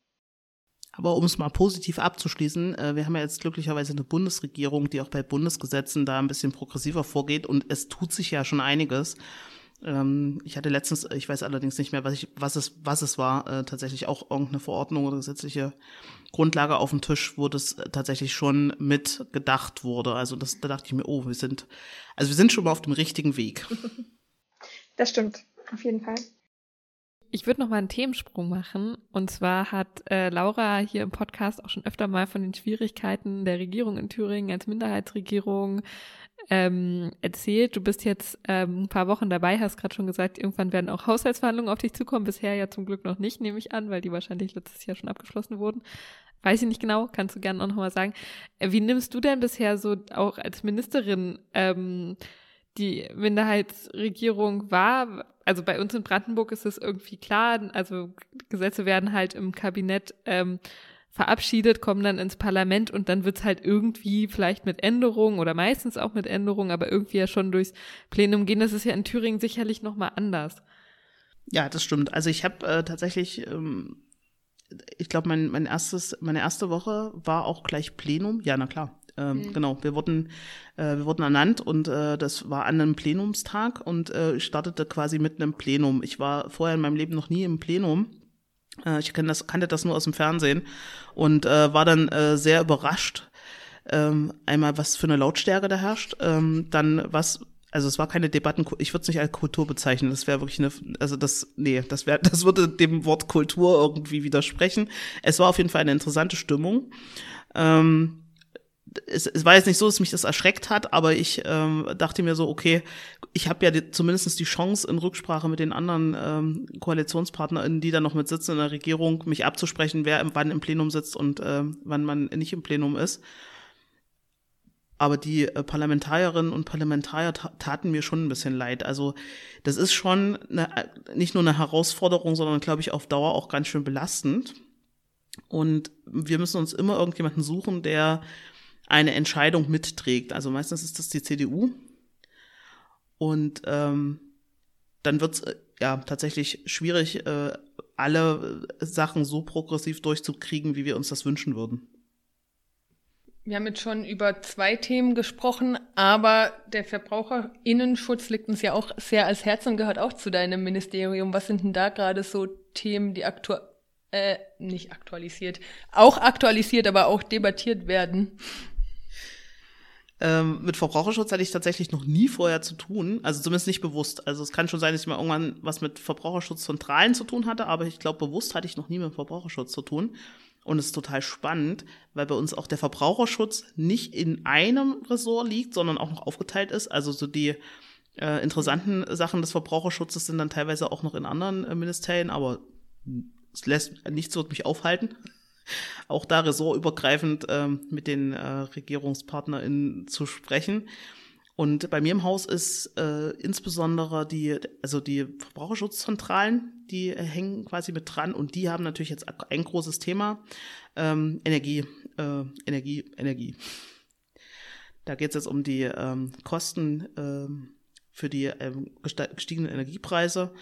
Aber um es mal positiv abzuschließen, äh, wir haben ja jetzt glücklicherweise eine Bundesregierung, die auch bei Bundesgesetzen da ein bisschen progressiver vorgeht und es tut sich ja schon einiges. Ähm, ich hatte letztens, ich weiß allerdings nicht mehr, was, ich, was, es, was es war, äh, tatsächlich auch irgendeine Verordnung oder gesetzliche Grundlage auf dem Tisch, wo das tatsächlich schon mitgedacht wurde. Also das, da dachte ich mir, oh, wir sind, also wir sind schon mal auf dem richtigen Weg. Das stimmt, auf jeden Fall. Ich würde noch mal einen Themensprung machen. Und zwar hat äh, Laura hier im Podcast auch schon öfter mal von den Schwierigkeiten der Regierung in Thüringen als Minderheitsregierung ähm, erzählt. Du bist jetzt ähm, ein paar Wochen dabei, hast gerade schon gesagt, irgendwann werden auch Haushaltsverhandlungen auf dich zukommen. Bisher ja zum Glück noch nicht, nehme ich an, weil die wahrscheinlich letztes Jahr schon abgeschlossen wurden. Weiß ich nicht genau, kannst du gerne auch noch mal sagen. Äh, wie nimmst du denn bisher so auch als Ministerin ähm, die Minderheitsregierung wahr? also bei uns in Brandenburg ist es irgendwie klar, also Gesetze werden halt im Kabinett ähm, verabschiedet, kommen dann ins Parlament und dann wird's halt irgendwie vielleicht mit Änderungen oder meistens auch mit Änderungen, aber irgendwie ja schon durchs Plenum gehen. Das ist ja in Thüringen sicherlich nochmal anders. Ja, das stimmt. Also ich habe äh, tatsächlich, ähm, ich glaube, mein, mein erstes, meine erste Woche war auch gleich Plenum. Ja, na klar. Ähm, mhm. Genau, wir wurden, äh, wir wurden ernannt und äh, das war an einem Plenumstag und äh, ich startete quasi mit einem Plenum. Ich war vorher in meinem Leben noch nie im Plenum. Äh, ich kenn das, kannte das nur aus dem Fernsehen und äh, war dann äh, sehr überrascht. Ähm, einmal, was für eine Lautstärke da herrscht, ähm, dann was also es war keine Debatten, ich würde es nicht als Kultur bezeichnen. Das wäre wirklich eine, also das, nee, das wäre, das würde dem Wort Kultur irgendwie widersprechen. Es war auf jeden Fall eine interessante Stimmung. Ähm, es, es war jetzt nicht so, dass mich das erschreckt hat, aber ich ähm, dachte mir so, okay, ich habe ja die, zumindest die Chance in Rücksprache mit den anderen ähm, KoalitionspartnerInnen, die da noch mit sitzen in der Regierung, mich abzusprechen, wer wann im Plenum sitzt und äh, wann man nicht im Plenum ist. Aber die äh, Parlamentarierinnen und Parlamentarier taten mir schon ein bisschen leid. Also das ist schon eine, nicht nur eine Herausforderung, sondern glaube ich auf Dauer auch ganz schön belastend. Und wir müssen uns immer irgendjemanden suchen, der eine Entscheidung mitträgt. Also meistens ist das die CDU. Und ähm, dann wird es äh, ja tatsächlich schwierig, äh, alle Sachen so progressiv durchzukriegen, wie wir uns das wünschen würden. Wir haben jetzt schon über zwei Themen gesprochen, aber der Verbraucherinnenschutz liegt uns ja auch sehr als Herz und gehört auch zu deinem Ministerium. Was sind denn da gerade so Themen, die aktuell, äh, nicht aktualisiert, auch aktualisiert, aber auch debattiert werden? Ähm, mit Verbraucherschutz hatte ich tatsächlich noch nie vorher zu tun, also zumindest nicht bewusst. Also es kann schon sein, dass ich mal irgendwann was mit Verbraucherschutzzentralen zu tun hatte, aber ich glaube, bewusst hatte ich noch nie mit Verbraucherschutz zu tun. Und es ist total spannend, weil bei uns auch der Verbraucherschutz nicht in einem Ressort liegt, sondern auch noch aufgeteilt ist. Also so die äh, interessanten Sachen des Verbraucherschutzes sind dann teilweise auch noch in anderen äh, Ministerien, aber es lässt nichts wird mich aufhalten auch da ressortübergreifend ähm, mit den äh, RegierungspartnerInnen zu sprechen. Und bei mir im Haus ist äh, insbesondere die, also die Verbraucherschutzzentralen, die äh, hängen quasi mit dran und die haben natürlich jetzt ein großes Thema, ähm, Energie, äh, Energie, Energie. Da geht es jetzt um die ähm, Kosten ähm, für die ähm, gestiegenen Energiepreise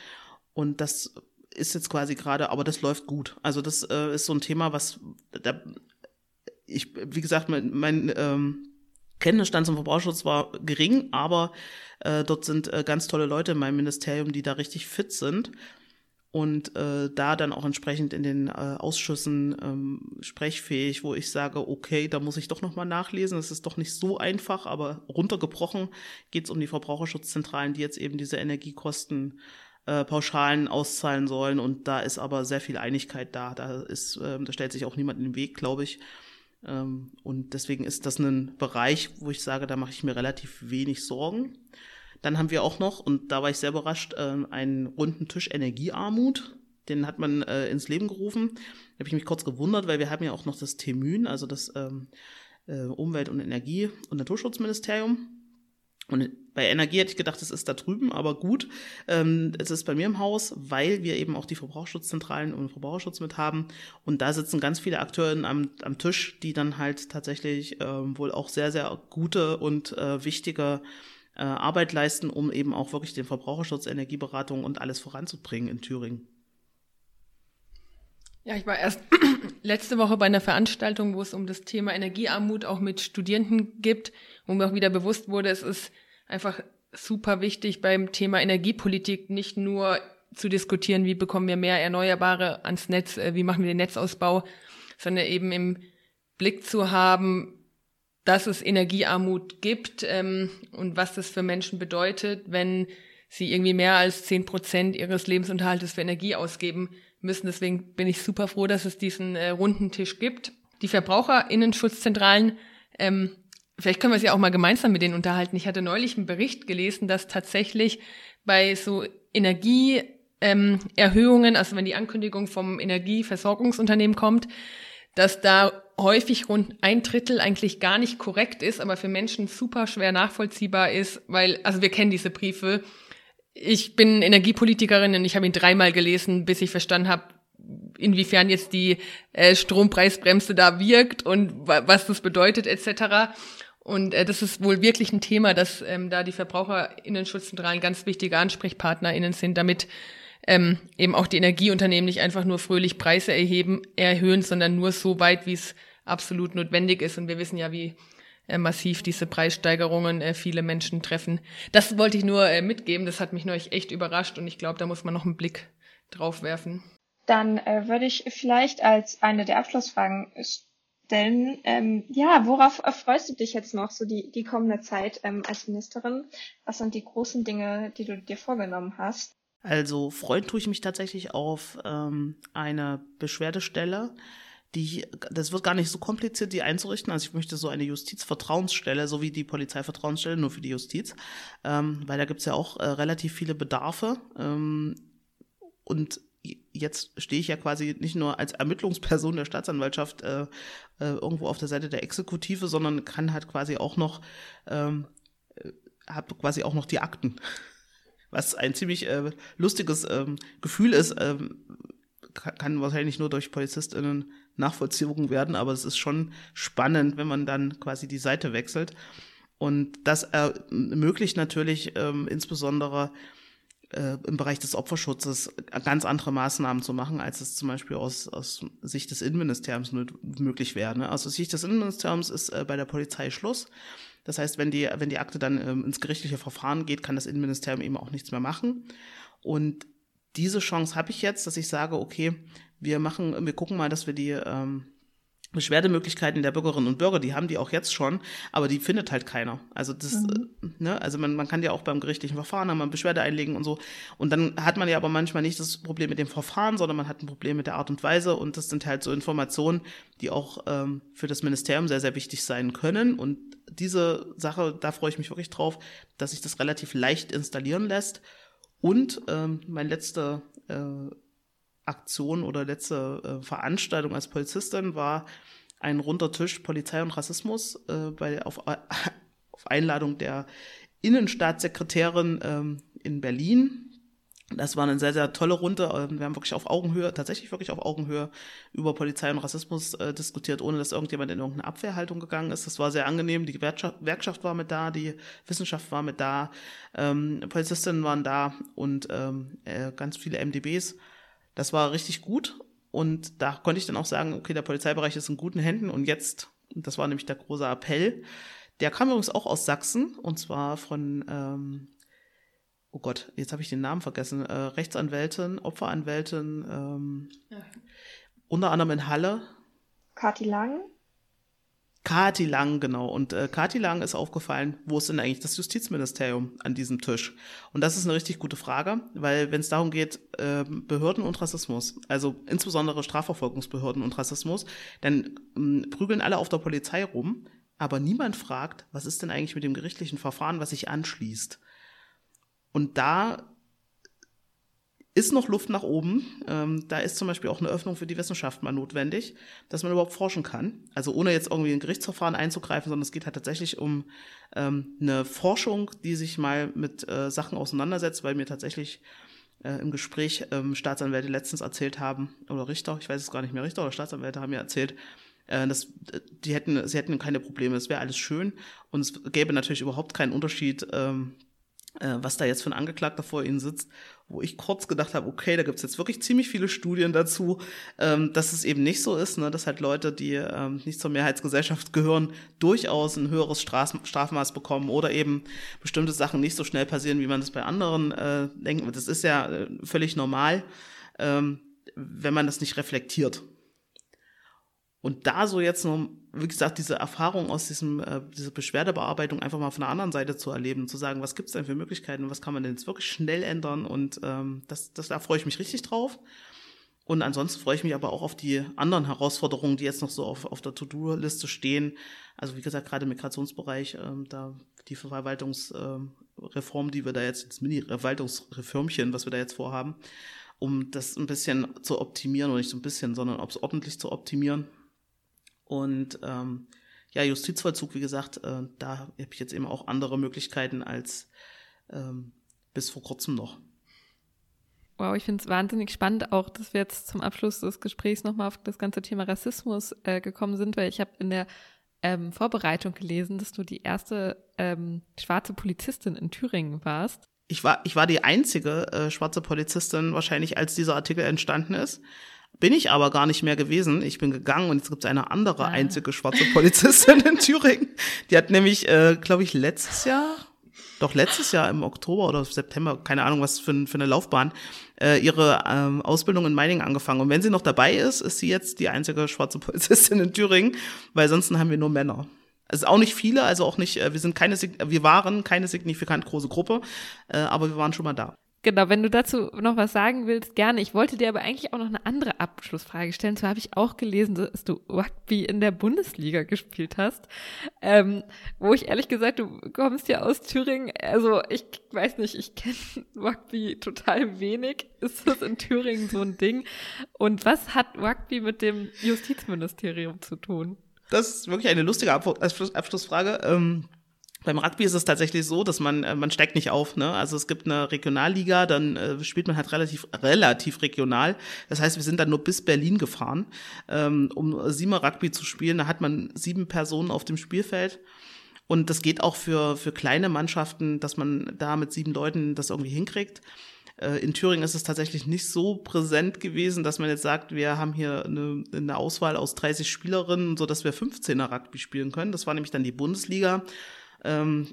und das ist jetzt quasi gerade, aber das läuft gut. Also das äh, ist so ein Thema, was da, ich, wie gesagt, mein, mein ähm, Kenntnisstand zum Verbraucherschutz war gering, aber äh, dort sind äh, ganz tolle Leute in meinem Ministerium, die da richtig fit sind und äh, da dann auch entsprechend in den äh, Ausschüssen ähm, sprechfähig, wo ich sage, okay, da muss ich doch nochmal nachlesen. Es ist doch nicht so einfach, aber runtergebrochen geht es um die Verbraucherschutzzentralen, die jetzt eben diese Energiekosten äh, Pauschalen auszahlen sollen. Und da ist aber sehr viel Einigkeit da. Da ist, äh, da stellt sich auch niemand in den Weg, glaube ich. Ähm, und deswegen ist das ein Bereich, wo ich sage, da mache ich mir relativ wenig Sorgen. Dann haben wir auch noch, und da war ich sehr überrascht, äh, einen runden Tisch Energiearmut. Den hat man äh, ins Leben gerufen. Da habe ich mich kurz gewundert, weil wir haben ja auch noch das Temün, also das ähm, äh, Umwelt- und Energie- und Naturschutzministerium. Und bei Energie hätte ich gedacht, es ist da drüben, aber gut. Ähm, es ist bei mir im Haus, weil wir eben auch die Verbraucherschutzzentralen und Verbraucherschutz mit haben. Und da sitzen ganz viele Akteure am, am Tisch, die dann halt tatsächlich ähm, wohl auch sehr, sehr gute und äh, wichtige äh, Arbeit leisten, um eben auch wirklich den Verbraucherschutz, Energieberatung und alles voranzubringen in Thüringen. Ja, ich war erst letzte Woche bei einer Veranstaltung, wo es um das Thema Energiearmut auch mit Studierenden gibt, wo mir auch wieder bewusst wurde, es ist einfach super wichtig beim Thema Energiepolitik nicht nur zu diskutieren, wie bekommen wir mehr Erneuerbare ans Netz, äh, wie machen wir den Netzausbau, sondern eben im Blick zu haben, dass es Energiearmut gibt ähm, und was das für Menschen bedeutet, wenn sie irgendwie mehr als zehn Prozent ihres Lebensunterhaltes für Energie ausgeben müssen. Deswegen bin ich super froh, dass es diesen äh, runden Tisch gibt. Die Verbraucherinnenschutzzentralen, ähm, vielleicht können wir sie auch mal gemeinsam mit denen unterhalten. Ich hatte neulich einen Bericht gelesen, dass tatsächlich bei so Energieerhöhungen, ähm, also wenn die Ankündigung vom Energieversorgungsunternehmen kommt, dass da häufig rund ein Drittel eigentlich gar nicht korrekt ist, aber für Menschen super schwer nachvollziehbar ist, weil, also wir kennen diese Briefe, ich bin Energiepolitikerin und ich habe ihn dreimal gelesen, bis ich verstanden habe, inwiefern jetzt die äh, Strompreisbremse da wirkt und was das bedeutet etc. Und äh, das ist wohl wirklich ein Thema, dass ähm, da die VerbraucherInnen-Schutzzentralen ganz wichtige AnsprechpartnerInnen sind, damit ähm, eben auch die Energieunternehmen nicht einfach nur fröhlich Preise erheben, erhöhen, sondern nur so weit, wie es absolut notwendig ist. Und wir wissen ja, wie äh, massiv diese Preissteigerungen äh, viele Menschen treffen. Das wollte ich nur äh, mitgeben. Das hat mich neulich echt überrascht und ich glaube, da muss man noch einen Blick drauf werfen. Dann äh, würde ich vielleicht als eine der Abschlussfragen stellen, ähm, ja, worauf freust du dich jetzt noch, so die, die kommende Zeit ähm, als Ministerin? Was sind die großen Dinge, die du dir vorgenommen hast? Also freuen tue ich mich tatsächlich auf ähm, eine Beschwerdestelle, die, das wird gar nicht so kompliziert, die einzurichten. Also ich möchte so eine Justizvertrauensstelle, so wie die Polizeivertrauensstelle, nur für die Justiz, ähm, weil da gibt's ja auch äh, relativ viele Bedarfe. Ähm, und jetzt stehe ich ja quasi nicht nur als Ermittlungsperson der Staatsanwaltschaft äh, äh, irgendwo auf der Seite der Exekutive, sondern kann halt quasi auch noch, ähm, äh, habe quasi auch noch die Akten. Was ein ziemlich äh, lustiges ähm, Gefühl ist, ähm, kann wahrscheinlich nur durch PolizistInnen nachvollzogen werden, aber es ist schon spannend, wenn man dann quasi die Seite wechselt. Und das ermöglicht natürlich ähm, insbesondere äh, im Bereich des Opferschutzes ganz andere Maßnahmen zu machen, als es zum Beispiel aus, aus Sicht des Innenministeriums möglich wäre. Ne? Aus Sicht des Innenministeriums ist äh, bei der Polizei Schluss. Das heißt, wenn die, wenn die Akte dann ähm, ins gerichtliche Verfahren geht, kann das Innenministerium eben auch nichts mehr machen. Und diese Chance habe ich jetzt, dass ich sage, okay, wir machen, wir gucken mal, dass wir die ähm, Beschwerdemöglichkeiten der Bürgerinnen und Bürger, die haben die auch jetzt schon, aber die findet halt keiner. Also das, mhm. Äh, ne, also man, man kann ja auch beim gerichtlichen Verfahren einmal Beschwerde einlegen und so. Und dann hat man ja aber manchmal nicht das Problem mit dem Verfahren, sondern man hat ein Problem mit der Art und Weise. Und das sind halt so Informationen, die auch ähm, für das Ministerium sehr, sehr wichtig sein können. Und diese Sache, da freue ich mich wirklich drauf, dass sich das relativ leicht installieren lässt. Und ähm, mein letzter äh, Aktion oder letzte äh, Veranstaltung als Polizistin war ein runder Tisch Polizei und Rassismus äh, bei, auf, auf Einladung der Innenstaatssekretärin ähm, in Berlin. Das war eine sehr, sehr tolle Runde. Ähm, wir haben wirklich auf Augenhöhe, tatsächlich wirklich auf Augenhöhe über Polizei und Rassismus äh, diskutiert, ohne dass irgendjemand in irgendeine Abwehrhaltung gegangen ist. Das war sehr angenehm. Die Gewerkschaft war mit da, die Wissenschaft war mit da, ähm, Polizistinnen waren da und ähm, äh, ganz viele MDBs. Das war richtig gut. Und da konnte ich dann auch sagen, okay, der Polizeibereich ist in guten Händen. Und jetzt, das war nämlich der große Appell, der kam übrigens auch aus Sachsen, und zwar von ähm, oh Gott, jetzt habe ich den Namen vergessen, äh, Rechtsanwältin, Opferanwältin, ähm, ja. unter anderem in Halle. Kati Lang. Kati Lang, genau. Und äh, Kati Lang ist aufgefallen, wo ist denn eigentlich das Justizministerium an diesem Tisch? Und das ist eine richtig gute Frage, weil wenn es darum geht, äh, Behörden und Rassismus, also insbesondere Strafverfolgungsbehörden und Rassismus, dann äh, prügeln alle auf der Polizei rum, aber niemand fragt, was ist denn eigentlich mit dem gerichtlichen Verfahren, was sich anschließt? Und da ist noch Luft nach oben. Ähm, da ist zum Beispiel auch eine Öffnung für die Wissenschaft mal notwendig, dass man überhaupt forschen kann. Also ohne jetzt irgendwie ein Gerichtsverfahren einzugreifen, sondern es geht halt tatsächlich um ähm, eine Forschung, die sich mal mit äh, Sachen auseinandersetzt, weil mir tatsächlich äh, im Gespräch ähm, Staatsanwälte letztens erzählt haben, oder Richter, ich weiß es gar nicht mehr, Richter oder Staatsanwälte haben mir erzählt, äh, das, die hätten, sie hätten keine Probleme, es wäre alles schön und es gäbe natürlich überhaupt keinen Unterschied, ähm, äh, was da jetzt für ein Angeklagter vor ihnen sitzt, wo ich kurz gedacht habe, okay, da gibt's jetzt wirklich ziemlich viele Studien dazu, ähm, dass es eben nicht so ist, ne, dass halt Leute, die ähm, nicht zur Mehrheitsgesellschaft gehören, durchaus ein höheres Straf Strafmaß bekommen oder eben bestimmte Sachen nicht so schnell passieren, wie man das bei anderen äh, denkt. Das ist ja äh, völlig normal, ähm, wenn man das nicht reflektiert. Und da so jetzt noch, wie gesagt, diese Erfahrung aus diesem, äh, diese Beschwerdebearbeitung einfach mal von der anderen Seite zu erleben, zu sagen, was gibt es denn für Möglichkeiten, was kann man denn jetzt wirklich schnell ändern und ähm, das, das, da freue ich mich richtig drauf. Und ansonsten freue ich mich aber auch auf die anderen Herausforderungen, die jetzt noch so auf, auf der To-Do-Liste stehen. Also wie gesagt, gerade im Migrationsbereich, ähm, da die Verwaltungsreform, ähm, die wir da jetzt, das Mini-Verwaltungsreformchen, was wir da jetzt vorhaben, um das ein bisschen zu optimieren, oder nicht so ein bisschen, sondern ob es ordentlich zu optimieren und ähm, ja, Justizvollzug, wie gesagt, äh, da habe ich jetzt eben auch andere Möglichkeiten als ähm, bis vor kurzem noch. Wow, ich finde es wahnsinnig spannend auch, dass wir jetzt zum Abschluss des Gesprächs nochmal auf das ganze Thema Rassismus äh, gekommen sind, weil ich habe in der ähm, Vorbereitung gelesen, dass du die erste ähm, schwarze Polizistin in Thüringen warst. Ich war, ich war die einzige äh, schwarze Polizistin wahrscheinlich, als dieser Artikel entstanden ist. Bin ich aber gar nicht mehr gewesen. Ich bin gegangen und jetzt gibt es eine andere ah. einzige schwarze Polizistin in Thüringen. Die hat nämlich, äh, glaube ich, letztes Jahr, doch letztes Jahr im Oktober oder September, keine Ahnung, was für, für eine Laufbahn, äh, ihre ähm, Ausbildung in Meiningen angefangen. Und wenn sie noch dabei ist, ist sie jetzt die einzige schwarze Polizistin in Thüringen, weil sonst haben wir nur Männer. Also auch nicht viele, also auch nicht, äh, wir sind keine, wir waren keine signifikant große Gruppe, äh, aber wir waren schon mal da. Genau, wenn du dazu noch was sagen willst, gerne. Ich wollte dir aber eigentlich auch noch eine andere Abschlussfrage stellen. Zwar habe ich auch gelesen, dass du Rugby in der Bundesliga gespielt hast, ähm, wo ich ehrlich gesagt, du kommst ja aus Thüringen. Also ich weiß nicht, ich kenne Rugby total wenig. Ist das in Thüringen so ein Ding? Und was hat Rugby mit dem Justizministerium zu tun? Das ist wirklich eine lustige Abschlussfrage. Ähm beim Rugby ist es tatsächlich so, dass man äh, man steigt nicht auf. Ne? Also es gibt eine Regionalliga, dann äh, spielt man halt relativ relativ regional. Das heißt, wir sind dann nur bis Berlin gefahren, ähm, um Siemer Rugby zu spielen. Da hat man sieben Personen auf dem Spielfeld. Und das geht auch für, für kleine Mannschaften, dass man da mit sieben Leuten das irgendwie hinkriegt. Äh, in Thüringen ist es tatsächlich nicht so präsent gewesen, dass man jetzt sagt, wir haben hier eine, eine Auswahl aus 30 Spielerinnen, so dass wir 15er Rugby spielen können. Das war nämlich dann die Bundesliga. Ähm,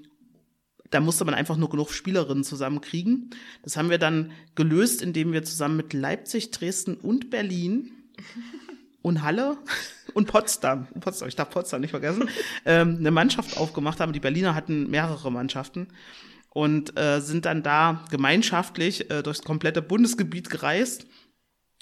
da musste man einfach nur genug Spielerinnen zusammenkriegen. Das haben wir dann gelöst, indem wir zusammen mit Leipzig, Dresden und Berlin und Halle und Potsdam, Potsdam, ich darf Potsdam nicht vergessen, ähm, eine Mannschaft aufgemacht haben. Die Berliner hatten mehrere Mannschaften und äh, sind dann da gemeinschaftlich äh, durchs komplette Bundesgebiet gereist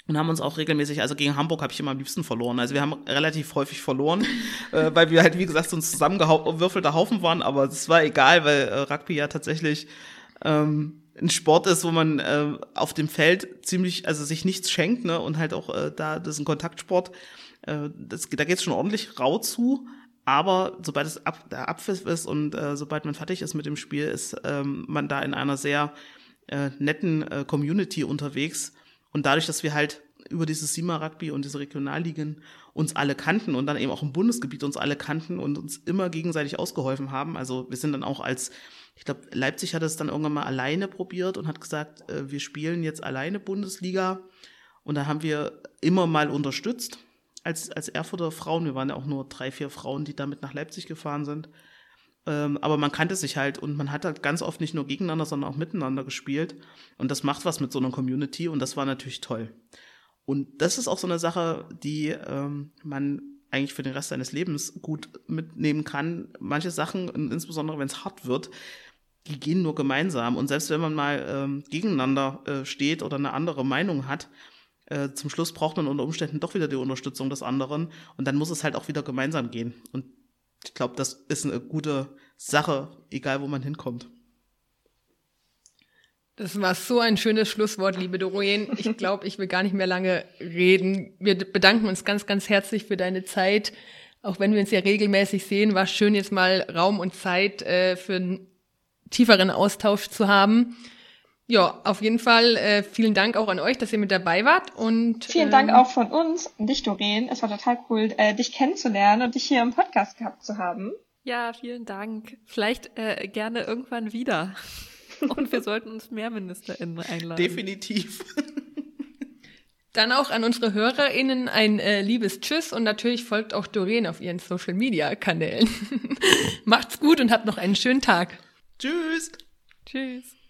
und haben uns auch regelmäßig, also gegen Hamburg habe ich immer am liebsten verloren. Also wir haben relativ häufig verloren, äh, weil wir halt, wie gesagt, so ein zusammengewürfelter Haufen waren, aber es war egal, weil äh, Rugby ja tatsächlich ähm, ein Sport ist, wo man äh, auf dem Feld ziemlich, also sich nichts schenkt, ne? Und halt auch äh, da, das ist ein Kontaktsport, äh, das, da geht's schon ordentlich rau zu. aber sobald es ab, der Abpfiff ist und äh, sobald man fertig ist mit dem Spiel, ist ähm, man da in einer sehr äh, netten äh, Community unterwegs. Und dadurch, dass wir halt über dieses Sima-Rugby und diese Regionalligen uns alle kannten und dann eben auch im Bundesgebiet uns alle kannten und uns immer gegenseitig ausgeholfen haben. Also wir sind dann auch als, ich glaube, Leipzig hat es dann irgendwann mal alleine probiert und hat gesagt, äh, wir spielen jetzt alleine Bundesliga. Und da haben wir immer mal unterstützt als, als Erfurter Frauen. Wir waren ja auch nur drei, vier Frauen, die damit nach Leipzig gefahren sind. Ähm, aber man kannte sich halt und man hat halt ganz oft nicht nur gegeneinander, sondern auch miteinander gespielt. Und das macht was mit so einer Community und das war natürlich toll. Und das ist auch so eine Sache, die ähm, man eigentlich für den Rest seines Lebens gut mitnehmen kann. Manche Sachen, insbesondere wenn es hart wird, die gehen nur gemeinsam. Und selbst wenn man mal ähm, gegeneinander äh, steht oder eine andere Meinung hat, äh, zum Schluss braucht man unter Umständen doch wieder die Unterstützung des anderen. Und dann muss es halt auch wieder gemeinsam gehen. Und ich glaube, das ist eine gute Sache, egal wo man hinkommt. Das war so ein schönes Schlusswort, liebe Dorojen. Ich glaube, ich will gar nicht mehr lange reden. Wir bedanken uns ganz, ganz herzlich für deine Zeit. Auch wenn wir uns ja regelmäßig sehen, war schön, jetzt mal Raum und Zeit äh, für einen tieferen Austausch zu haben. Ja, auf jeden Fall äh, vielen Dank auch an euch, dass ihr mit dabei wart. Und vielen ähm, Dank auch von uns an dich, Doreen. Es war total cool, äh, dich kennenzulernen und dich hier im Podcast gehabt zu haben. Ja, vielen Dank. Vielleicht äh, gerne irgendwann wieder. Und wir sollten uns mehr MinisterInnen einladen. Definitiv. Dann auch an unsere HörerInnen ein äh, liebes Tschüss und natürlich folgt auch Doreen auf ihren Social Media Kanälen. Macht's gut und habt noch einen schönen Tag. Tschüss. Tschüss.